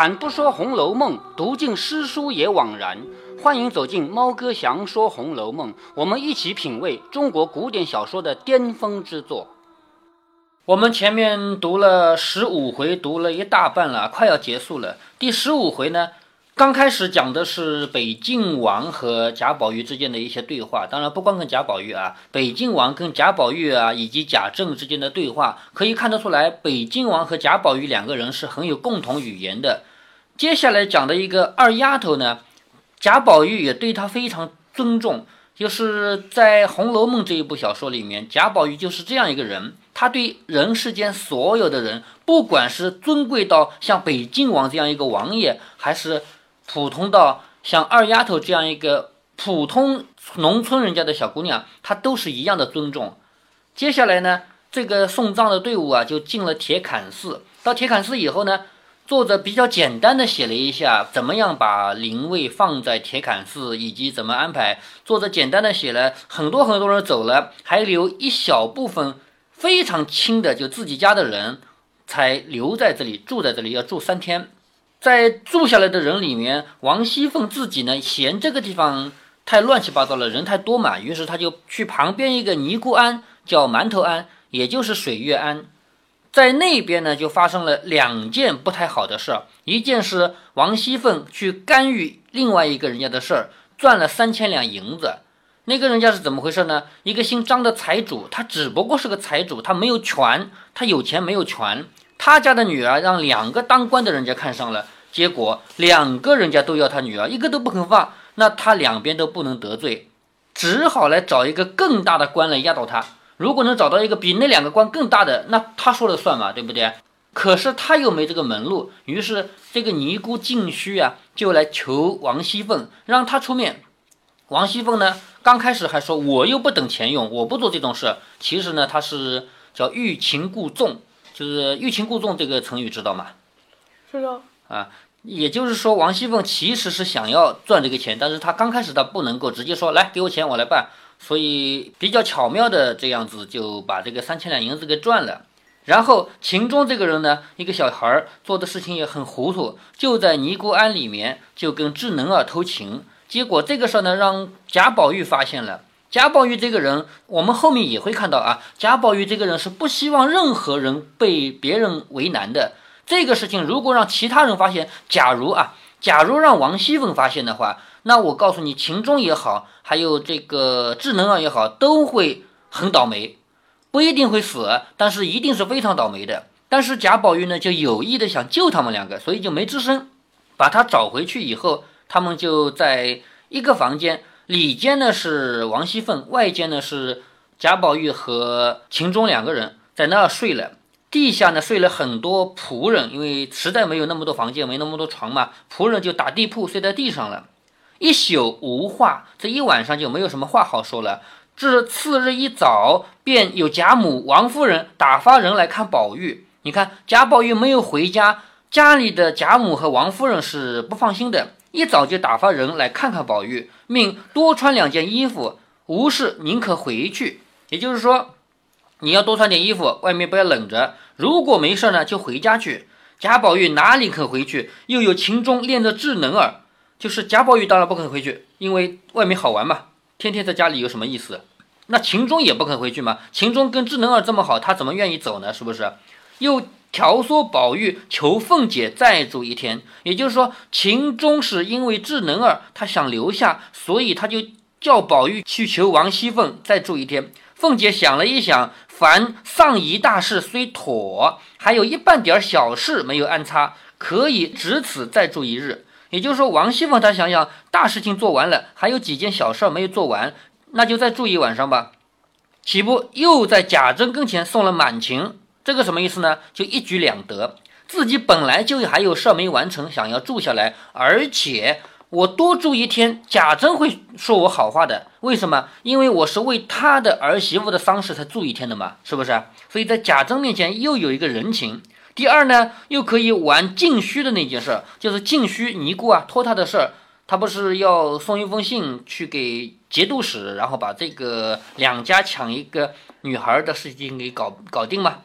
开坛不说《红楼梦》，读尽诗书也枉然。欢迎走进猫哥祥说《红楼梦》，我们一起品味中国古典小说的巅峰之作。我们前面读了十五回，读了一大半了，快要结束了。第十五回呢，刚开始讲的是北静王和贾宝玉之间的一些对话。当然，不光跟贾宝玉啊，北静王跟贾宝玉啊，以及贾政之间的对话，可以看得出来，北静王和贾宝玉两个人是很有共同语言的。接下来讲的一个二丫头呢，贾宝玉也对她非常尊重。就是在《红楼梦》这一部小说里面，贾宝玉就是这样一个人，他对人世间所有的人，不管是尊贵到像北静王这样一个王爷，还是普通到像二丫头这样一个普通农村人家的小姑娘，他都是一样的尊重。接下来呢，这个送葬的队伍啊，就进了铁槛寺。到铁槛寺以后呢。作者比较简单的写了一下，怎么样把灵位放在铁槛寺，以及怎么安排。作者简单的写了很多很多人走了，还留一小部分非常亲的，就自己家的人才留在这里住在这里，要住三天。在住下来的人里面，王熙凤自己呢嫌这个地方太乱七八糟了，人太多嘛，于是他就去旁边一个尼姑庵，叫馒头庵，也就是水月庵。在那边呢，就发生了两件不太好的事儿。一件是王熙凤去干预另外一个人家的事儿，赚了三千两银子。那个人家是怎么回事呢？一个姓张的财主，他只不过是个财主，他没有权，他有钱没有权。他家的女儿让两个当官的人家看上了，结果两个人家都要他女儿，一个都不肯放。那他两边都不能得罪，只好来找一个更大的官来压倒他。如果能找到一个比那两个官更大的，那他说了算嘛，对不对？可是他又没这个门路，于是这个尼姑静虚啊，就来求王熙凤，让他出面。王熙凤呢，刚开始还说我又不等钱用，我不做这种事。其实呢，他是叫欲擒故纵，就是欲擒故纵这个成语知道吗？知道啊，也就是说王熙凤其实是想要赚这个钱，但是她刚开始她不能够直接说来给我钱，我来办。所以比较巧妙的这样子就把这个三千两银子给赚了。然后秦钟这个人呢，一个小孩儿做的事情也很糊涂，就在尼姑庵里面就跟智能儿偷情。结果这个事儿呢，让贾宝玉发现了。贾宝玉这个人，我们后面也会看到啊。贾宝玉这个人是不希望任何人被别人为难的。这个事情如果让其他人发现，假如啊，假如让王熙凤发现的话。那我告诉你，秦钟也好，还有这个智能儿也好，都会很倒霉，不一定会死，但是一定是非常倒霉的。但是贾宝玉呢，就有意的想救他们两个，所以就没吱声。把他找回去以后，他们就在一个房间，里间呢是王熙凤，外间呢是贾宝玉和秦钟两个人在那儿睡了。地下呢睡了很多仆人，因为实在没有那么多房间，没那么多床嘛，仆人就打地铺睡在地上了。一宿无话，这一晚上就没有什么话好说了。至次日一早，便有贾母、王夫人打发人来看宝玉。你看贾宝玉没有回家，家里的贾母和王夫人是不放心的，一早就打发人来看看宝玉，命多穿两件衣服，无事宁可回去。也就是说，你要多穿点衣服，外面不要冷着。如果没事呢，就回家去。贾宝玉哪里肯回去？又有秦钟练的智能儿。就是贾宝玉当然不肯回去，因为外面好玩嘛，天天在家里有什么意思？那秦钟也不肯回去嘛。秦钟跟智能儿这么好，他怎么愿意走呢？是不是？又挑唆宝玉求凤姐再住一天，也就是说，秦钟是因为智能儿他想留下，所以他就叫宝玉去求王熙凤再住一天。凤姐想了一想，凡丧仪大事虽妥，还有一半点儿小事没有安插，可以只此再住一日。也就是说，王熙凤她想想，大事情做完了，还有几件小事没有做完，那就再住一晚上吧。岂不又在贾珍跟前送了满情？这个什么意思呢？就一举两得，自己本来就还有事没完成，想要住下来，而且我多住一天，贾珍会说我好话的。为什么？因为我是为他的儿媳妇的丧事才住一天的嘛，是不是？所以在贾珍面前又有一个人情。第二呢，又可以玩静虚的那件事，就是静虚尼姑啊托他的事儿，他不是要送一封信去给节度使，然后把这个两家抢一个女孩的事情给搞搞定吗？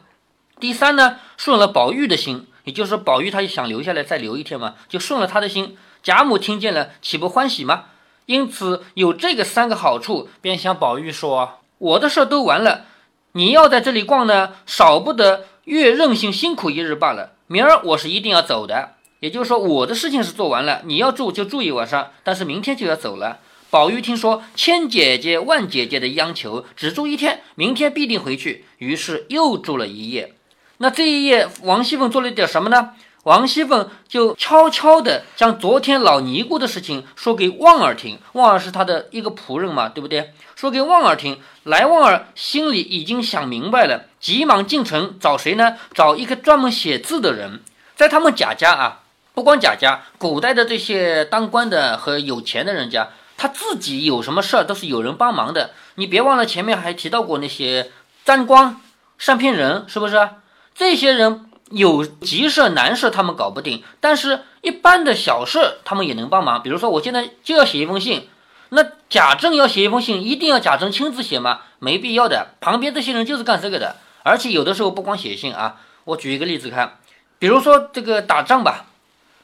第三呢，顺了宝玉的心，也就是，宝玉他也想留下来再留一天嘛，就顺了他的心。贾母听见了，岂不欢喜吗？因此有这个三个好处，便向宝玉说：“我的事都完了，你要在这里逛呢，少不得越任性辛苦一日罢了。明儿我是一定要走的，也就是说我的事情是做完了，你要住就住一晚上，但是明天就要走了。”宝玉听说千姐姐万姐姐的央求，只住一天，明天必定回去，于是又住了一夜。那这一夜，王熙凤做了点什么呢？王熙凤就悄悄地将昨天老尼姑的事情说给旺儿听。旺儿是她的一个仆人嘛，对不对？说给旺儿听，来旺儿心里已经想明白了，急忙进城找谁呢？找一个专门写字的人，在他们贾家啊，不光贾家，古代的这些当官的和有钱的人家。他自己有什么事儿都是有人帮忙的，你别忘了前面还提到过那些沾光、善骗人，是不是？这些人有急事难事他们搞不定，但是一般的小事他们也能帮忙。比如说我现在就要写一封信，那贾政要写一封信，一定要贾政亲自写吗？没必要的，旁边这些人就是干这个的。而且有的时候不光写信啊，我举一个例子看，比如说这个打仗吧，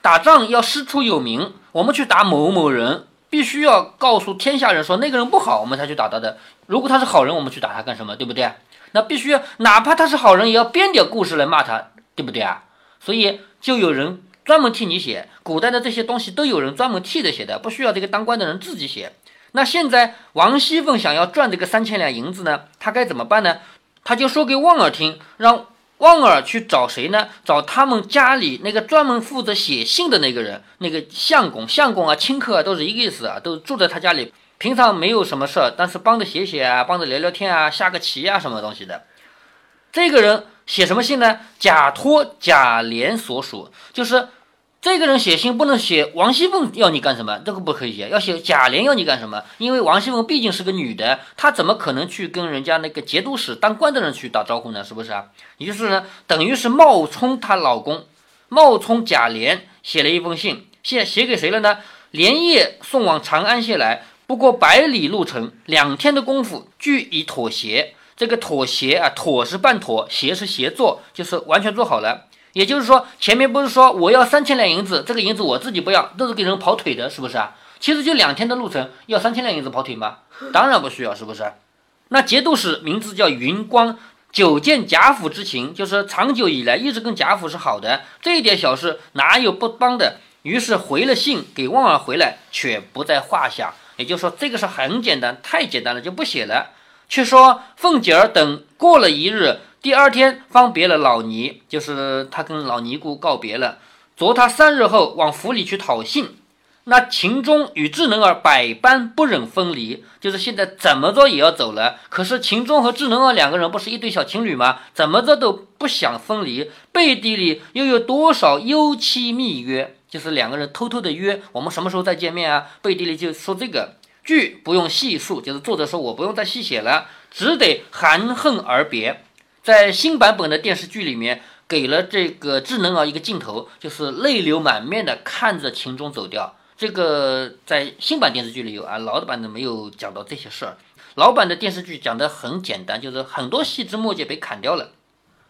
打仗要师出有名，我们去打某某人。必须要告诉天下人说那个人不好，我们才去打他的。如果他是好人，我们去打他干什么？对不对？那必须，哪怕他是好人，也要编点故事来骂他，对不对啊？所以就有人专门替你写。古代的这些东西都有人专门替着写的，不需要这个当官的人自己写。那现在王熙凤想要赚这个三千两银子呢，她该怎么办呢？他就说给旺儿听，让。旺儿去找谁呢？找他们家里那个专门负责写信的那个人，那个相公、相公啊、亲客啊，都是一个意思啊，都住在他家里。平常没有什么事儿，但是帮着写写啊，帮着聊聊天啊，下个棋啊，什么东西的。这个人写什么信呢？假托贾琏所属，就是。这个人写信不能写王熙凤要你干什么，这个不可以写，要写贾琏要你干什么？因为王熙凤毕竟是个女的，她怎么可能去跟人家那个节度使当官的人去打招呼呢？是不是啊？于是呢，等于是冒充她老公，冒充贾琏写了一封信，写写给谁了呢？连夜送往长安县来，不过百里路程，两天的功夫，俱已妥协。这个妥协啊，妥是办妥，协是协作，就是完全做好了。也就是说，前面不是说我要三千两银子，这个银子我自己不要，都是给人跑腿的，是不是啊？其实就两天的路程，要三千两银子跑腿吗？当然不需要，是不是？那节度使名字叫云光，久见贾府之情，就是长久以来一直跟贾府是好的，这一点小事哪有不帮的？于是回了信给旺儿回来，却不在话下。也就是说，这个事很简单，太简单了，就不写了。却说凤姐儿等过了一日。第二天方别了老尼，就是他跟老尼姑告别了。昨他三日后往府里去讨信，那秦钟与智能儿百般不忍分离，就是现在怎么着也要走了。可是秦钟和智能儿两个人不是一对小情侣吗？怎么着都不想分离，背地里又有多少幽期密约？就是两个人偷偷的约，我们什么时候再见面啊？背地里就说这个句不用细述，就是作者说我不用再细写了，只得含恨而别。在新版本的电视剧里面，给了这个智能儿一个镜头，就是泪流满面的看着秦钟走掉。这个在新版电视剧里有啊，老版的没有讲到这些事儿。老版的电视剧讲的很简单，就是很多细枝末节被砍掉了。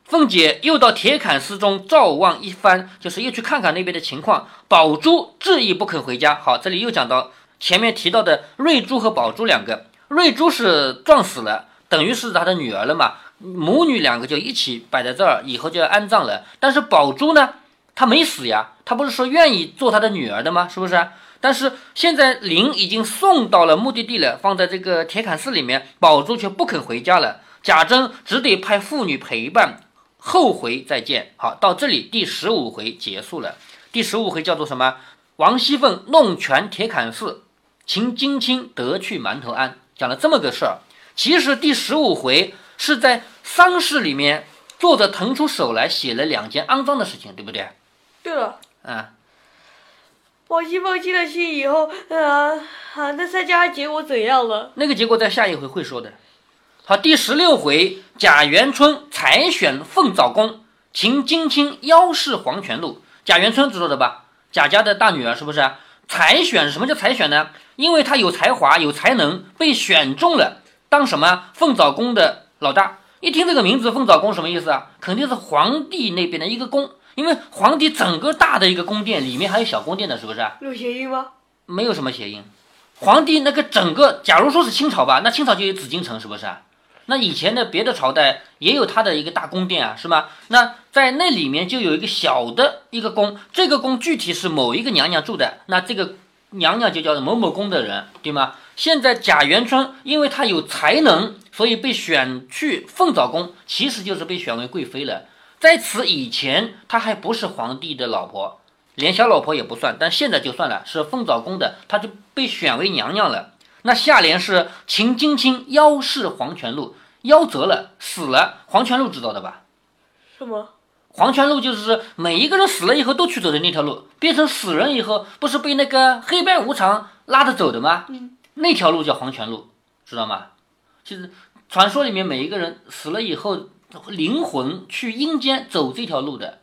凤姐又到铁槛寺中照望一番，就是又去看看那边的情况。宝珠执意不肯回家。好，这里又讲到前面提到的瑞珠和宝珠两个，瑞珠是撞死了，等于是他的女儿了嘛。母女两个就一起摆在这儿，以后就要安葬了。但是宝珠呢，她没死呀，她不是说愿意做她的女儿的吗？是不是？但是现在灵已经送到了目的地了，放在这个铁槛寺里面，宝珠却不肯回家了。贾珍只得派妇女陪伴，后回再见。好，到这里第十五回结束了。第十五回叫做什么？王熙凤弄权铁槛寺，秦金卿得去馒头庵，讲了这么个事儿。其实第十五回是在。丧事里面，作者腾出手来写了两件肮脏的事情，对不对？对了，嗯，王熙凤寄了信以后，啊啊，那三家结果怎样了？那个结果在下一回会说的。好，第十六回，贾元春采选凤藻宫，秦金卿邀视黄泉路。贾元春知道的吧？贾家的大女儿是不是？采选什么叫采选呢？因为她有才华、有才能，被选中了当什么凤藻宫的老大。一听这个名字，凤藻宫什么意思啊？肯定是皇帝那边的一个宫。因为皇帝整个大的一个宫殿里面还有小宫殿的，是不是？有谐音吗？没有什么谐音。皇帝那个整个，假如说是清朝吧，那清朝就有紫禁城，是不是？那以前的别的朝代也有它的一个大宫殿啊，是吗？那在那里面就有一个小的一个宫，这个宫具体是某一个娘娘住的，那这个娘娘就叫某某宫的人，对吗？现在贾元春因为她有才能，所以被选去凤藻宫，其实就是被选为贵妃了。在此以前，她还不是皇帝的老婆。连小老婆也不算，但现在就算了，是凤藻宫的，她就被选为娘娘了。那下联是秦金卿夭逝黄泉路，夭折了，死了。黄泉路知道的吧？什么？黄泉路就是每一个人死了以后都去走的那条路，变成死人以后不是被那个黑白无常拉着走的吗？嗯，那条路叫黄泉路，知道吗？其实传说里面每一个人死了以后，灵魂去阴间走这条路的。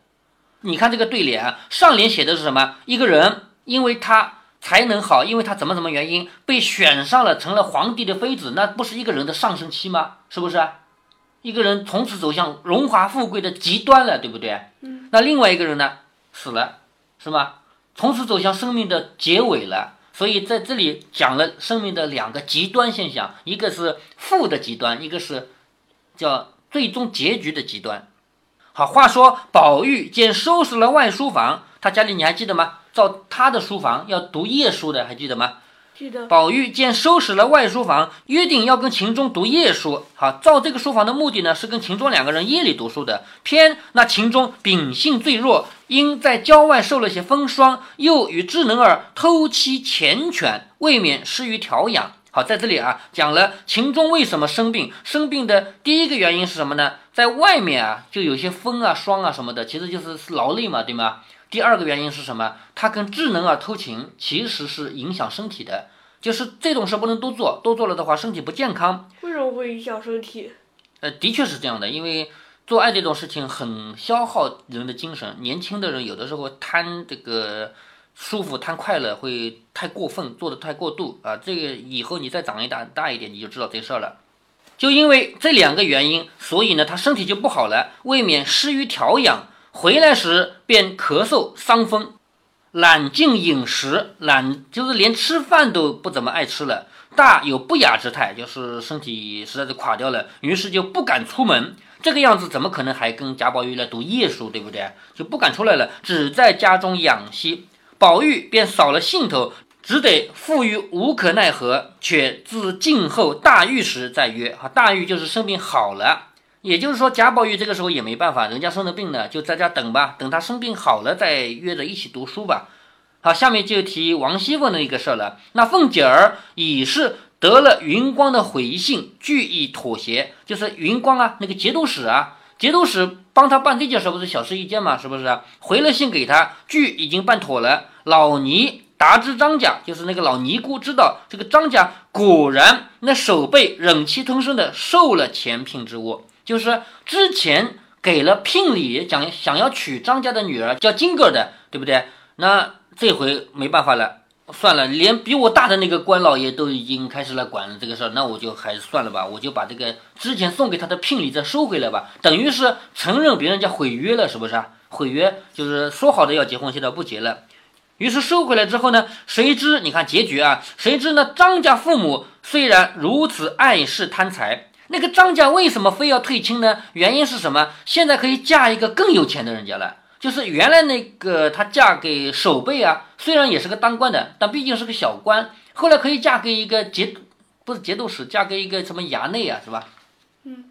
你看这个对联啊，上联写的是什么？一个人因为他才能好，因为他怎么怎么原因被选上了，成了皇帝的妃子，那不是一个人的上升期吗？是不是？一个人从此走向荣华富贵的极端了，对不对？嗯。那另外一个人呢？死了，是吗？从此走向生命的结尾了。所以在这里讲了生命的两个极端现象，一个是负的极端，一个是叫最终结局的极端。好，话说宝玉见收拾了外书房，他家里你还记得吗？照他的书房要读夜书的，还记得吗？宝玉见收拾了外书房，约定要跟秦钟读夜书。好，照这个书房的目的呢，是跟秦钟两个人夜里读书的。偏那秦钟秉性最弱，因在郊外受了些风霜，又与智能儿偷妻缱绻，未免失于调养。好，在这里啊，讲了秦钟为什么生病。生病的第一个原因是什么呢？在外面啊，就有些风啊、霜啊什么的，其实就是劳累嘛，对吗？第二个原因是什么？它跟智能啊偷情，其实是影响身体的，就是这种事不能多做，多做了的话，身体不健康。为什么会影响身体？呃，的确是这样的，因为做爱这种事情很消耗人的精神。年轻的人有的时候贪这个。舒服贪快乐会太过分，做的太过度啊！这个以后你再长一大大一点，你就知道这事儿了。就因为这两个原因，所以呢，他身体就不好了，未免失于调养。回来时便咳嗽伤风，懒进饮食，懒就是连吃饭都不怎么爱吃了。大有不雅之态，就是身体实在是垮掉了，于是就不敢出门。这个样子怎么可能还跟贾宝玉来读夜书，对不对？就不敢出来了，只在家中养息。宝玉便少了兴头，只得负于无可奈何，却自静候大愈时再约。哈，大愈就是生病好了，也就是说贾宝玉这个时候也没办法，人家生了病呢，就在家等吧，等他生病好了再约着一起读书吧。好，下面就提王熙凤的一个事儿了。那凤姐儿已是得了云光的回信，俱已妥协，就是云光啊，那个节度使啊。节度使帮他办这件事不是小事一件嘛？是不是？回了信给他，剧已经办妥了。老尼达知张家，就是那个老尼姑，知道这个张家果然那手背忍气吞声的受了前聘之物，就是之前给了聘礼，讲想要娶张家的女儿叫金哥的，对不对？那这回没办法了。算了，连比我大的那个官老爷都已经开始来管这个事儿，那我就还是算了吧，我就把这个之前送给他的聘礼再收回来吧，等于是承认别人家毁约了，是不是啊？毁约就是说好的要结婚，现在不结了。于是收回来之后呢，谁知你看结局啊？谁知呢？张家父母虽然如此爱世贪财，那个张家为什么非要退亲呢？原因是什么？现在可以嫁一个更有钱的人家了。就是原来那个她嫁给守备啊，虽然也是个当官的，但毕竟是个小官。后来可以嫁给一个节，不是节度使，嫁给一个什么衙内啊，是吧？嗯，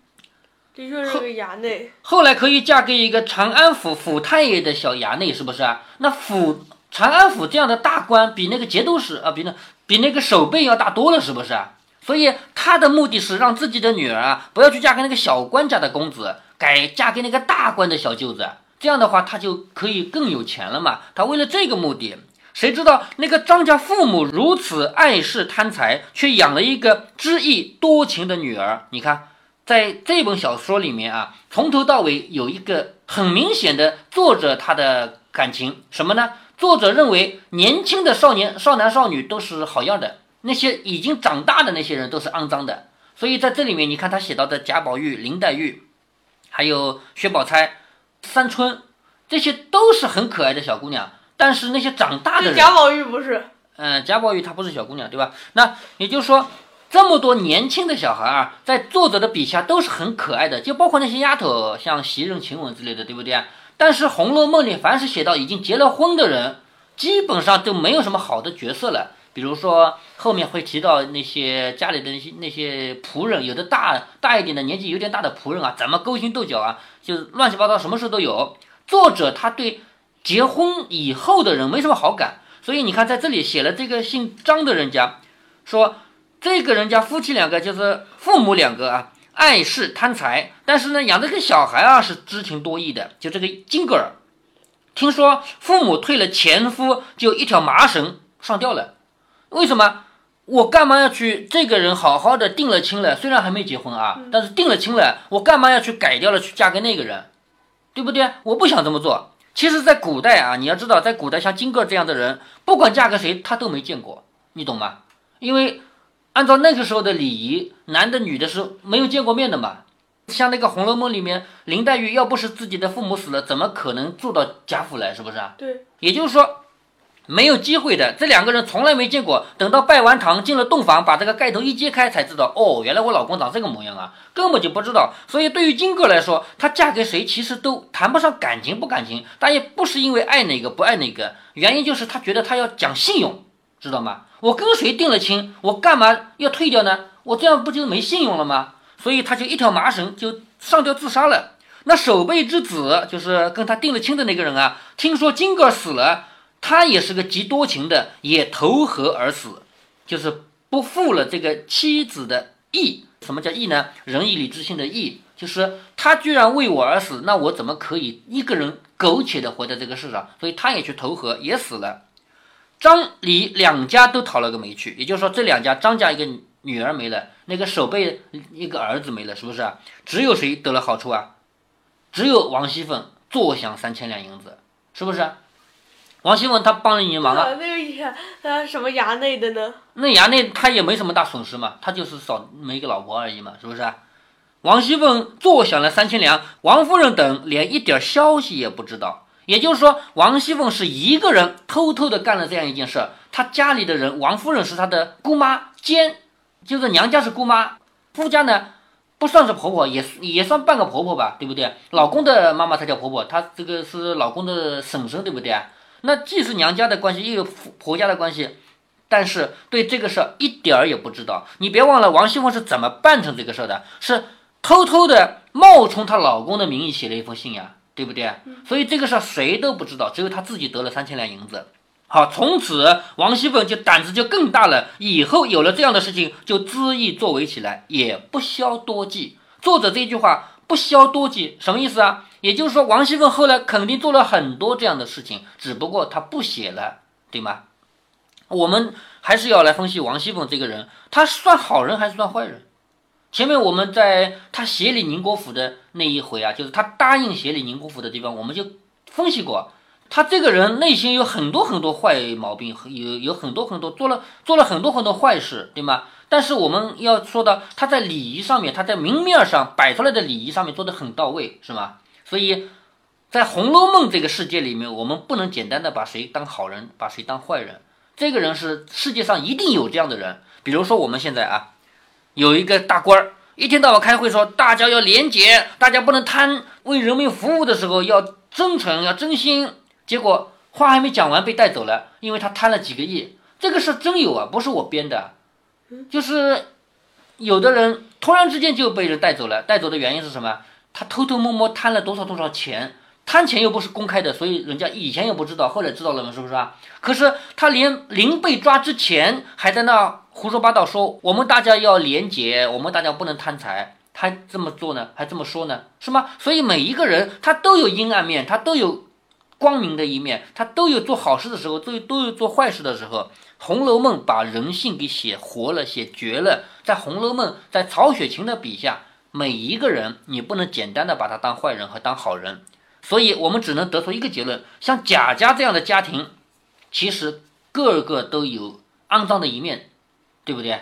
的确是个衙内。后来可以嫁给一个长安府府太爷的小衙内，是不是啊？那府长安府这样的大官，比那个节度使啊，比那比那个守备要大多了，是不是啊？所以他的目的是让自己的女儿啊，不要去嫁给那个小官家的公子，改嫁给那个大官的小舅子。这样的话，他就可以更有钱了嘛。他为了这个目的，谁知道那个张家父母如此爱世贪财，却养了一个知意多情的女儿。你看，在这本小说里面啊，从头到尾有一个很明显的作者他的感情什么呢？作者认为年轻的少年、少男、少女都是好样的，那些已经长大的那些人都是肮脏的。所以在这里面，你看他写到的贾宝玉、林黛玉，还有薛宝钗。三春这些都是很可爱的小姑娘。但是那些长大的人，贾宝玉不是？嗯，贾宝玉她不是小姑娘，对吧？那也就是说，这么多年轻的小孩啊，在作者的笔下都是很可爱的，就包括那些丫头，像袭人、晴雯之类的，对不对？但是《红楼梦》里凡是写到已经结了婚的人，基本上就没有什么好的角色了。比如说后面会提到那些家里的那些那些仆人，有的大大一点的年纪有点大的仆人啊，怎么勾心斗角啊，就乱七八糟，什么事都有。作者他对结婚以后的人没什么好感，所以你看在这里写了这个姓张的人家，说这个人家夫妻两个就是父母两个啊。爱是贪财，但是呢，养这个小孩啊是知情多义的。就这个金格尔，听说父母退了前夫，就一条麻绳上吊了。为什么？我干嘛要去？这个人好好的定了亲了，虽然还没结婚啊，但是定了亲了，我干嘛要去改掉了去嫁给那个人？对不对？我不想这么做。其实，在古代啊，你要知道，在古代像金格尔这样的人，不管嫁给谁，他都没见过，你懂吗？因为。按照那个时候的礼仪，男的女的是没有见过面的嘛。像那个《红楼梦》里面，林黛玉要不是自己的父母死了，怎么可能住到贾府来？是不是啊？对，也就是说没有机会的。这两个人从来没见过，等到拜完堂进了洞房，把这个盖头一揭开，才知道哦，原来我老公长这个模样啊，根本就不知道。所以对于金哥来说，她嫁给谁其实都谈不上感情不感情，但也不是因为爱哪个不爱哪个，原因就是她觉得她要讲信用。知道吗？我跟谁定了亲，我干嘛要退掉呢？我这样不就没信用了吗？所以他就一条麻绳就上吊自杀了。那守备之子就是跟他定了亲的那个人啊，听说金哥死了，他也是个极多情的，也投河而死，就是不负了这个妻子的义。什么叫义呢？仁义礼智信的义，就是他居然为我而死，那我怎么可以一个人苟且的活在这个世上？所以他也去投河，也死了。张李两家都讨了个没趣，也就是说，这两家张家一个女儿没了，那个守备一个儿子没了，是不是？只有谁得了好处啊？只有王熙凤坐享三千两银子，是不是？王熙凤她帮了你忙啊。那个衙呃什么衙内的呢？那衙内他也没什么大损失嘛，他就是少没个老婆而已嘛，是不是？王熙凤坐享了三千两，王夫人等连一点消息也不知道。也就是说，王熙凤是一个人偷偷的干了这样一件事。她家里的人，王夫人是她的姑妈兼，就是娘家是姑妈，夫家呢不算是婆婆，也也算半个婆婆吧，对不对？老公的妈妈她叫婆婆，她这个是老公的婶婶，对不对？那既是娘家的关系，又有婆家的关系，但是对这个事儿一点儿也不知道。你别忘了，王熙凤是怎么办成这个事儿的？是偷偷的冒充她老公的名义写了一封信呀。对不对？所以这个事儿谁都不知道，只有她自己得了三千两银子。好，从此王熙凤就胆子就更大了，以后有了这样的事情就恣意作为起来，也不消多计。作者这句话“不消多计”什么意思啊？也就是说，王熙凤后来肯定做了很多这样的事情，只不过她不写了，对吗？我们还是要来分析王熙凤这个人，她算好人还是算坏人？前面我们在他协理宁国府的那一回啊，就是他答应协理宁国府的地方，我们就分析过，他这个人内心有很多很多坏毛病，有有很多很多做了做了很多很多坏事，对吗？但是我们要说到他在礼仪上面，他在明面上摆出来的礼仪上面做的很到位，是吗？所以在《红楼梦》这个世界里面，我们不能简单的把谁当好人，把谁当坏人。这个人是世界上一定有这样的人，比如说我们现在啊。有一个大官儿，一天到晚开会说大家要廉洁，大家不能贪，为人民服务的时候要真诚，要真心。结果话还没讲完被带走了，因为他贪了几个亿。这个是真有啊，不是我编的，就是有的人突然之间就被人带走了。带走的原因是什么？他偷偷摸摸贪了多少多少钱。贪钱又不是公开的，所以人家以前又不知道，后来知道了嘛，是不是啊？可是他连临被抓之前还在那胡说八道，说我们大家要廉洁，我们大家不能贪财，他这么做呢，还这么说呢，是吗？所以每一个人他都有阴暗面，他都有光明的一面，他都有做好事的时候，都有都有做坏事的时候。《红楼梦》把人性给写活了，写绝了。在《红楼梦》在曹雪芹的笔下，每一个人你不能简单的把他当坏人和当好人。所以我们只能得出一个结论：像贾家这样的家庭，其实个个都有肮脏的一面，对不对？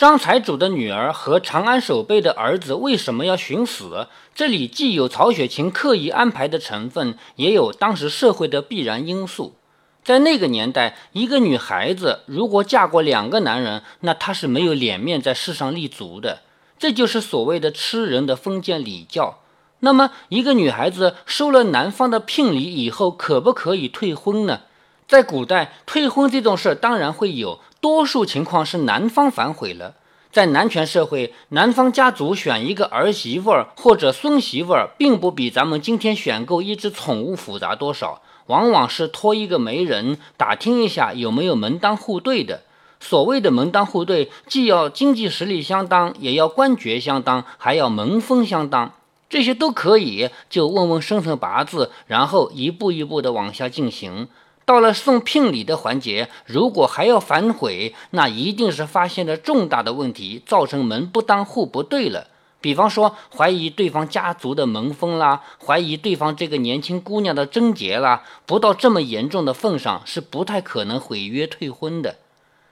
张财主的女儿和长安守备的儿子为什么要寻死？这里既有曹雪芹刻意安排的成分，也有当时社会的必然因素。在那个年代，一个女孩子如果嫁过两个男人，那她是没有脸面在世上立足的。这就是所谓的吃人的封建礼教。那么，一个女孩子收了男方的聘礼以后，可不可以退婚呢？在古代，退婚这种事当然会有。多数情况是男方反悔了。在男权社会，男方家族选一个儿媳妇儿或者孙媳妇儿，并不比咱们今天选购一只宠物复杂多少。往往是托一个媒人打听一下有没有门当户对的。所谓的门当户对，既要经济实力相当，也要官爵相当，还要门风相当，这些都可以。就问问生辰八字，然后一步一步的往下进行。到了送聘礼的环节，如果还要反悔，那一定是发现了重大的问题，造成门不当户不对了。比方说，怀疑对方家族的门风啦，怀疑对方这个年轻姑娘的贞洁啦，不到这么严重的份上，是不太可能毁约退婚的。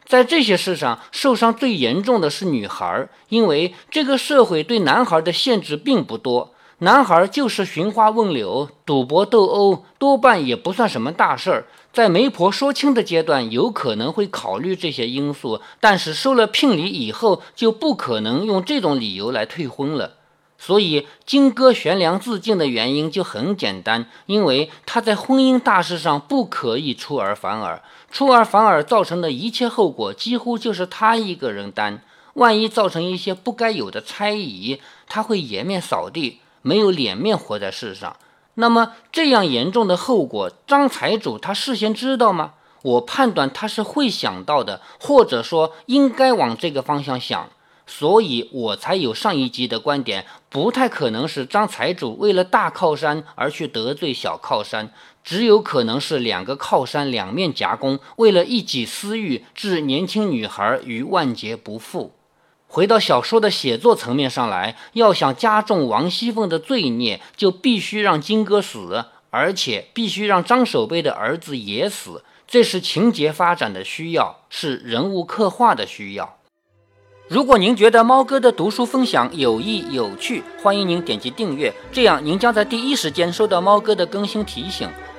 在这些事上，受伤最严重的是女孩，因为这个社会对男孩的限制并不多。男孩就是寻花问柳、赌博斗殴，多半也不算什么大事儿。在媒婆说亲的阶段，有可能会考虑这些因素，但是收了聘礼以后，就不可能用这种理由来退婚了。所以，金戈悬梁自尽的原因就很简单，因为他在婚姻大事上不可以出尔反尔，出尔反尔造成的一切后果，几乎就是他一个人担。万一造成一些不该有的猜疑，他会颜面扫地。没有脸面活在世上，那么这样严重的后果，张财主他事先知道吗？我判断他是会想到的，或者说应该往这个方向想，所以我才有上一集的观点，不太可能是张财主为了大靠山而去得罪小靠山，只有可能是两个靠山两面夹攻，为了一己私欲，置年轻女孩于万劫不复。回到小说的写作层面上来，要想加重王熙凤的罪孽，就必须让金哥死，而且必须让张守备的儿子也死。这是情节发展的需要，是人物刻画的需要。如果您觉得猫哥的读书分享有益有趣，欢迎您点击订阅，这样您将在第一时间收到猫哥的更新提醒。